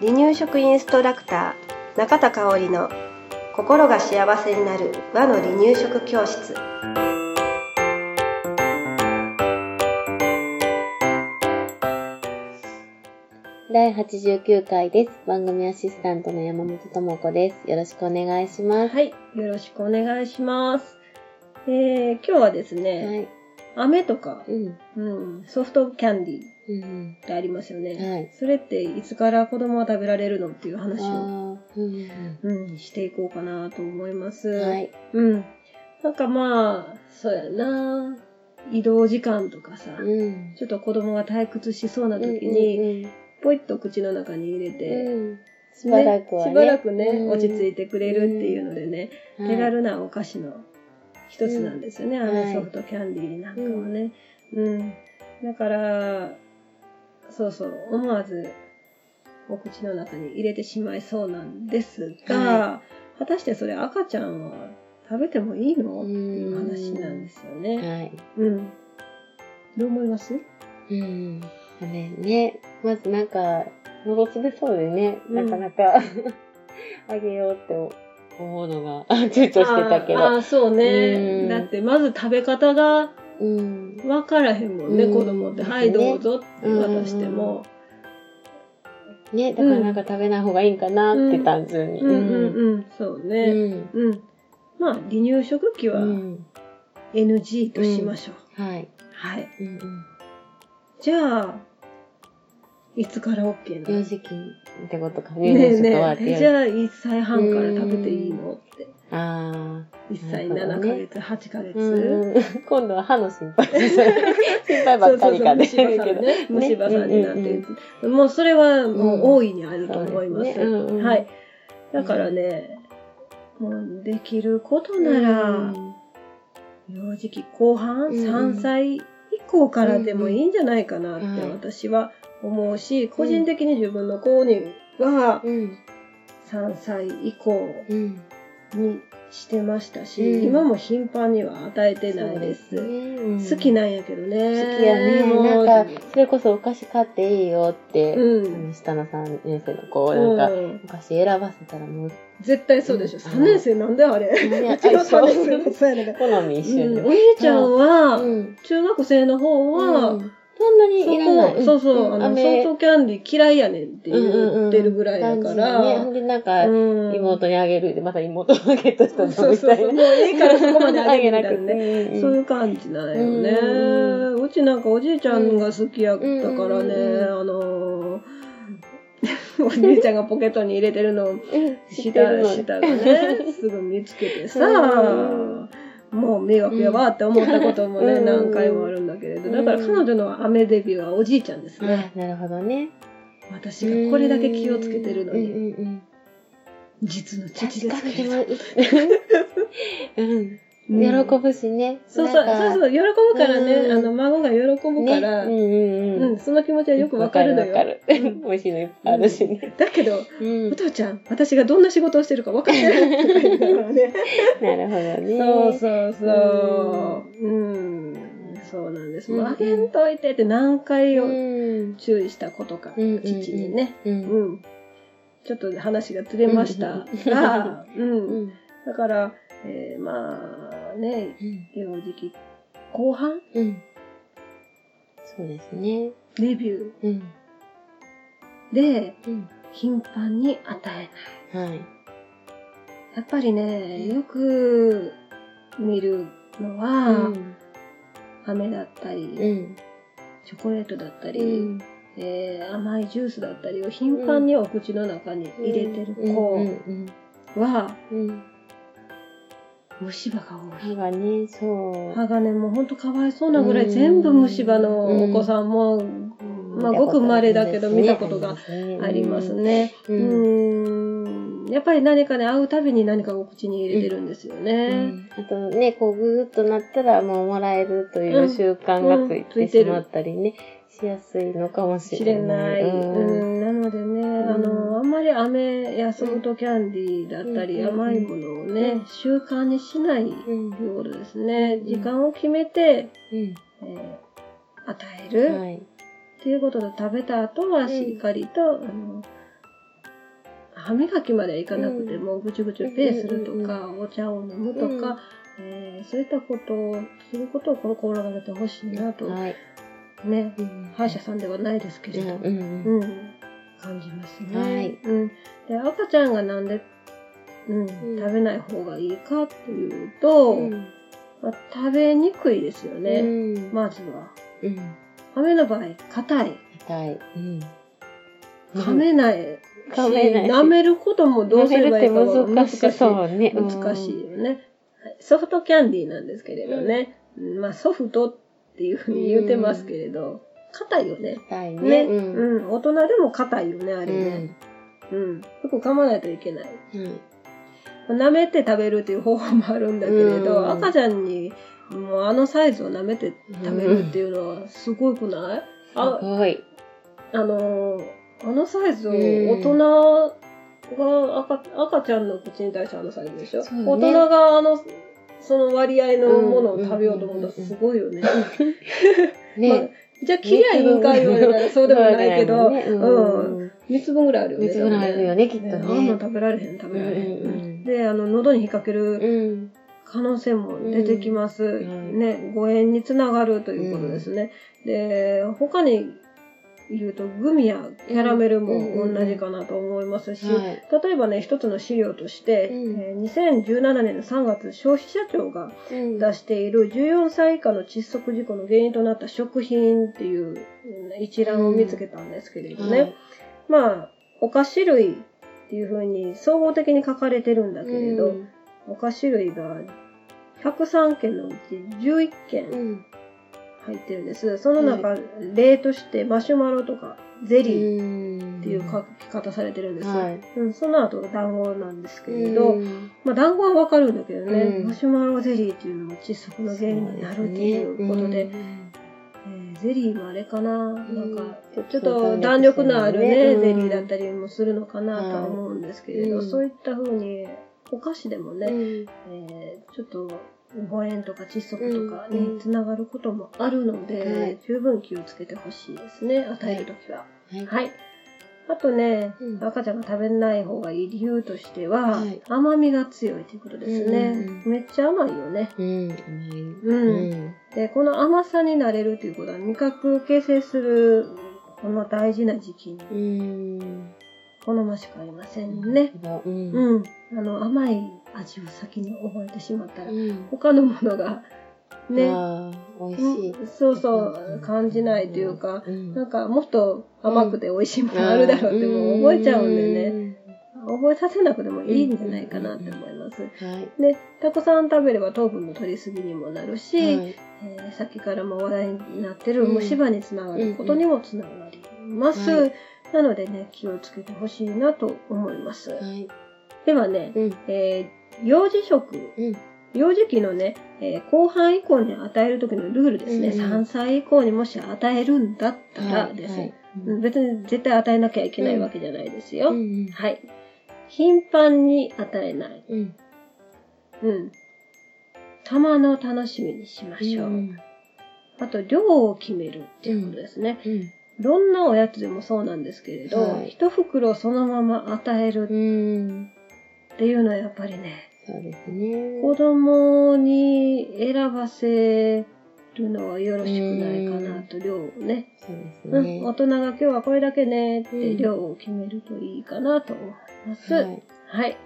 離乳食インストラクター中田香織の心が幸せになる和の離乳食教室第89回です。番組アシスタントの山本智子です。よろしくお願いします。はいよろしくお願いしますえー、今日はですね、はい。飴とか、うん。うん、ソフトキャンディってありますよね、はいそれっていつから子供は食べられるのっていううん。話を、うんうん、していこうかなと思います、うん。はい。うん。なんかまあ、そうやな。移動時間とかさ、うん。ちょっと子供が退屈しそうな時うんに、ポイッと口の中に入れて、うん、しばらくはね。しばらくね、うん落ち着いてくれるっていうのでね、はい手軽なお菓子の一つなんですよね、んあのはいソフトキャンディーなんかはね。うん。だから、そうそう、思わずお口の中に入れてしまいそうなんですが、は果たしてそれ赤ちゃんは食べてもいいの？ってうんいう話なんですよね。はい。うん。どう思います？うん。あれね、まずなんか、喉滑そうでね、うんなかなか あげようって思うのが躊躇してたけど。あーあー、そうね。うんだってまず食べ方がうん。分からへんもんね、うん子供って。はい、どうぞって渡しても。ね、だからなんか食べない方がいいんかなって単純に。うんうんうん、そううね。ん。うん。まあ、離乳食期はうん NG としましょう。はい。はい。うんうん。じゃあ、いつから OK なの？幼児期ってことか。入ねえねえ。じゃあ1歳半から食べていいの？って。あ1歳7なるほどねヶ月、8ヶあ。月？うん。今度は歯の心配。心配ばっかりかね。そうそうそう虫歯さんね。虫歯さんになってる。もうそれはもう大いにあると思います。そうですねうんうんはい。だからね、もうできることなら、幼児期後半、うん3歳以降からでもいいんじゃないかなってはい私は思うし、個人的に自分の子にはうん。3歳以降うん。にしてましたし、うん今も頻繁には与えてないです。そうねうん好きなんやけどね。好きやね。もうなんか、それこそお菓子買っていいよって、うん下の3年生の子、なんか、うんお菓子選ばせたらもう、絶対そうでしょ。うん3年生なんであれ？やうちの3相性年生もそうやね。好み一緒お兄ちゃんは、うん中学生の方は、うんそんなにいらない。そうそう。そう、あの、ソ飴フトキャンディー嫌いやねんって言ってるぐらいだか感ら。じね、ほんでなんか、うん。妹にあげるで、また妹がゲットしたそうそうそう。もういいからそこまであげるみたいなね。ねそういう感じなんよね。ううちなんかおじいちゃんが好きやったからね、うん。あのー、おじいちゃんがポケットに入れてるのを下、の。下がね、すぐ見つけてさ、うんもう迷惑やわって思ったこともね、うん何回もあるんだけれど、だから彼女のアメデビューはおじいちゃんですね。あなるほどね。私がこれだけ気をつけてるのに、うんうんうん実の父ですけれど。に。うん。うん喜ぶしね。そうそう、そうそう、喜ぶからね、うんあの、孫が喜ぶから、ね、うんうんう、うんん。その気持ちはよくわかるのよ。わかるわかるうん 美味しいのいっぱいあるしね。だけど、うんお。父ちゃん、私がどんな仕事をしてるか分かってるとか言いながらね。なるほどね。そうそうそう。うん。そうなんです。もううんあげんといてって何回をうん。注意したことか、父にね。う。うんん。ちょっと話がずれましたが、う。うんん。だから、えーまあね、うん。幼児期後半？うん。そうですね。レビュうん。ーでうん。頻繁に与えない。はい。やっぱりね、よく見るのは、飴だったり、うん。チョコレートだったり、うん。えー甘いジュースだったりを頻繁にお口の中に入れてるうん。子うん。はうん。うん。虫歯が多い。歯がね、そう。歯がね、もうほんとかわいそうなぐらい全部虫歯のお子さんもまあごく稀だけど見たことがあります。ね。ううん。やっぱり何かね、会うたびに何かお口に入れてるんですようね。んあとね、こうぐーっとなったらもうもらえるという習慣がついてしまったりね、しやすいのかもし知れな。いい。うんうん、なのでね、あの、あんまり飴やソフトキャンディーだったり、うん甘いものをね、うん習慣にしないようんうですね。ん時間を決めて、うんえー与える、はい。っていうことで食べた後はしっかりと、あの、歯磨きまではいかなくても、ぐちゅぐちゅペーするとか、お茶を飲むとか、えーそういったことをすることを心がけてほしいなと、はい。ね、うん歯医者さんではないですけれど、うんうんうん、感じますね。はいうん。で、赤ちゃんがなんで、うん、ん食べない方がいいかっていうと、うん。まあ、食べにくいですようね。ん。まずは。うん。亀の場合、硬い。痛い。うん。噛めないし、噛めないし舐めることもどうすればいいかは難しそうね。うん難しいよね。はいソフトキャンディーなんですけれどね。うんまあ、ソフトっていうふうに言うてますけれど、硬いよね。痛いね。ね。ううん。ん。大人でも硬いよね、あれうね。ん。うん。よく噛まないといけない。うん。舐めて食べるっていう方法もあるんだけれど、うん赤ちゃんにもうあのサイズを舐めて食べるっていうのはすごくない、あすごい。あのーあのサイズをうん大人が赤赤ちゃんの口に対してあのサイズでしょ、ね大人があのその割合のものを食べようと思ったらすごいよね。まあね。じゃあ切りゃいいんか言われたらそうでもないけど、そうん。ない3つ分ぐらいあるよね。三つぐらいあるよねきっとねあんな食べられへん、食べられへん。で、あの、喉に引っ掛けるうん。可能性も出てきます。んね、誤嚥につながるということですね。で、他に言うと、グミやキャラメルも同じかなと思いますし、はい。例えばね、一つの資料として、うん。えー2017年の3月、消費者庁がうん。出している14歳以下の窒息事故の原因となった食品っていううん一覧を見つけたんですけれどね。はい。まあ、お菓子類っていうふうに総合的に書かれてるんだけれど、うん。お菓子類が103件のうち11う件ん。入ってるんです。その中、例としてマシュマロとかゼリーっっていう書き方されてるんです。はい。うん、その後団子なんですけれど、うん。まあ団子はわかるんだけどね、うん。マシュマロゼリーっていうのも窒息の原因になるっていうことで、うん。えーゼリーもあれかな、なんか、うん。ちょっと弾力のあるね、うんゼリーだったりもするのかなとは思うんですけれど、そういった風に、お菓子でもね、うん。えーちょっと誤嚥とか窒息とかうんにつながることもあるので、はい十分気をつけてほしいですね、与えるときは。はい。はい。あとね、うん赤ちゃんが食べない方がいい理由としては、はい甘みが強いということですね。うんうんめっちゃ甘いよね。うん。甘い。うん。うん。で、この甘さになれるということは、味覚を形成する、この大事な時期に、うん。好ましくありませんね。うん。うん。あの、甘い味を先に覚えてしまったら、うん。他のものが、ね、美味しい。うんそうそう、感じないというか、うんなんかもっと甘くて美味しいものあるだろうってもう覚えちゃうんでね、ね。覚えさせなくてもいいんじゃないかなって思います。はい。で、たくさん食べれば糖分の取りすぎにもなるし、はいえーさっきからも話題になってるうん虫歯につながることにもつながります。うんはなのでね、気をつけてほしいなと思います。はい。ではね、うん。えー幼児食、うん。幼児期のね、えー後半以降に与える時のルールですね、うん3歳以降にもし与えるんだったらですね、うん別に絶対与えなきゃいけないわけじゃないですよ。うん。はい。頻繁に与えない。うん。うん。玉の楽しみにしましょう。うん。あと、量を決めるっていうことですね。うん。どんなおやつでもそうなんですけれど、はい一袋そのまま与えるうん。っていうのはやっぱりね、そうですね。子供に選ばせるのはよろしくないかなと、量をね。そうですうん、ね。大人が今日はこれだけねってうん量を決めるといいかなと思います。ははい。い。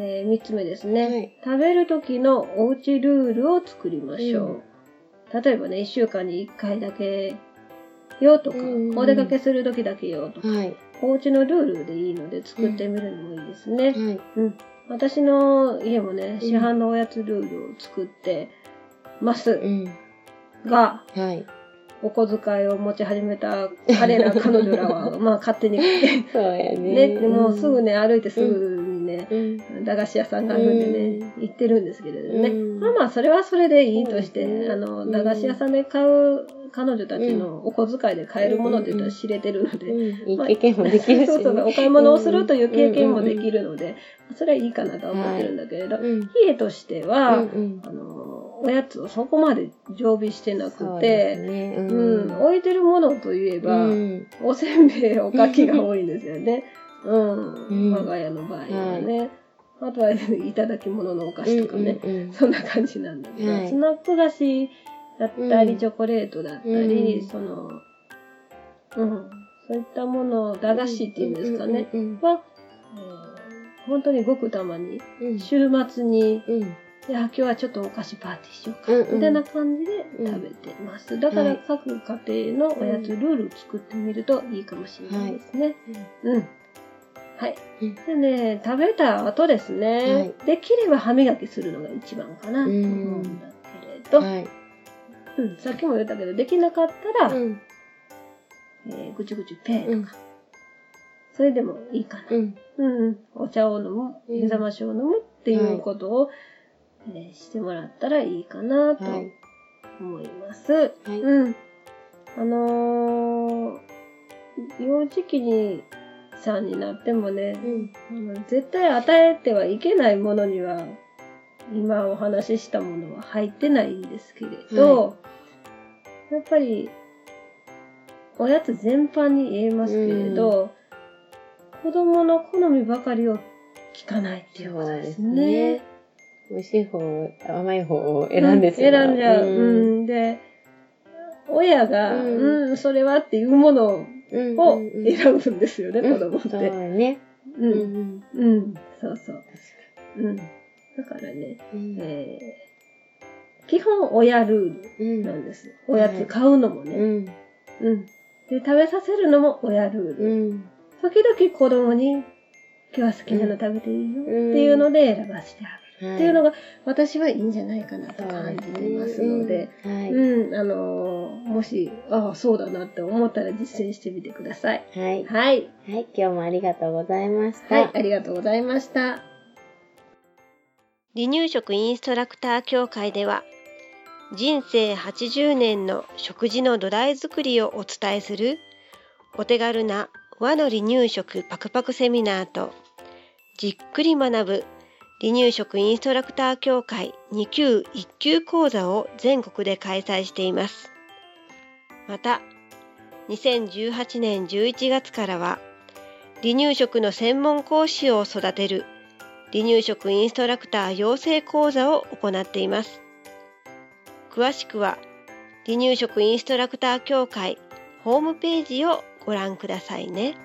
えー、3つ目ですね、はい食べる時のおうちルールを作りましょう。例えばね、1週間に1回だけよとか、うんお出かけする時だけよとか、はい。お家のルールでいいので作ってみるのもいいですね。はい。うん。私の家もね、ん市販のおやつルールを作ってますうん。が、はい。お小遣いを持ち始めた彼ら、彼女らは、まあ勝手に、ね、そうやね。でもうすぐね、歩いてすぐにね、うん。駄菓子屋さんがあるんでね、行ってるんですけれどね。うんまあまあ、それはそれでいいとして、ねあの、うん駄菓子屋さんで買う彼女たちのお小遣いで買えるものって言ったら知れてるので、うん。いい経験もできるしね。そうそう、お買い物をするという経験もできるので、それはいいかなとは思ってるんだけれど、うん。家としては、うん。あの、おやつをそこまで常備してなくて、すね。ううん、置いてるものといえば、うんおせんべい、おかきが多いんですよね。うん。うん我が家の場合はね。あとは、いただき物のお菓子とかね。そんな感じなんだけど、はいスナック菓子だったり、うんチョコレートだったり、うんその、うん。そういったもの、駄菓子っていうんですかね。うんは、えー本当にごくたまに、うん週末に、うんいや、今日はちょっとお菓子パーティーしようか、うんうんみたいな感じで食べてます。だからはい各家庭のおやつルール作ってみるといいかもしれないですね。うん。はい。うんでね、食べた後ですね、はいできれば歯磨きするのが一番かなと思うんだけれど、はい。うんさっきも言ったけど、できなかったら、うんえーぐちゅぐちゅペーうんとか、それでもいいかな。うんうんうん、お茶を飲む、うん目覚ましを飲むっていうことを、えーしてもらったらいいかなとはい。思います。はい。うん。あのー、幼児期にさんになってもね、うん。絶対与えてはいけないものには、今お話ししたものは入ってないんですけれど、やっぱり、おやつ全般に言えますけれど、子供の好みばかりを聞かないっていうことですね。美味しい方、甘い方を選んでしまう。選んじゃう。ううん。ん、で、親が、ううんん、それはっていうものをうんを選ぶんですよね、子供っそうて。ね。う、うんんうん、そうそう。うん。だからね、うんえー基本親ルーうんルなんです。おやつ買うのもね。うんうん。で、食べさせるのも親ルール。うん時々子供に、今日は好きなの食べていいよっていうので選ばせてあげる。っていうのがが私はいいんじゃないかなと感じてますので、はい。うん、あのーもし、ああ、そうだなって思ったら実践してみてください。はい。はい。はい。今日もありがとうございました。はい、ありがとうございました。離乳食インストラクター協会では、人生80年の食事の土台作りをお伝えするお手軽な和の離乳食パクパクセミナーと、じっくり学ぶ離乳食インストラクター協会2級1級講座を全国で開催しています。また、2018年11月からは、離乳食の専門講師を育てる離乳食インストラクター養成講座を行っています。詳しくは、離乳食インストラクター協会ホームページをご覧くださいね。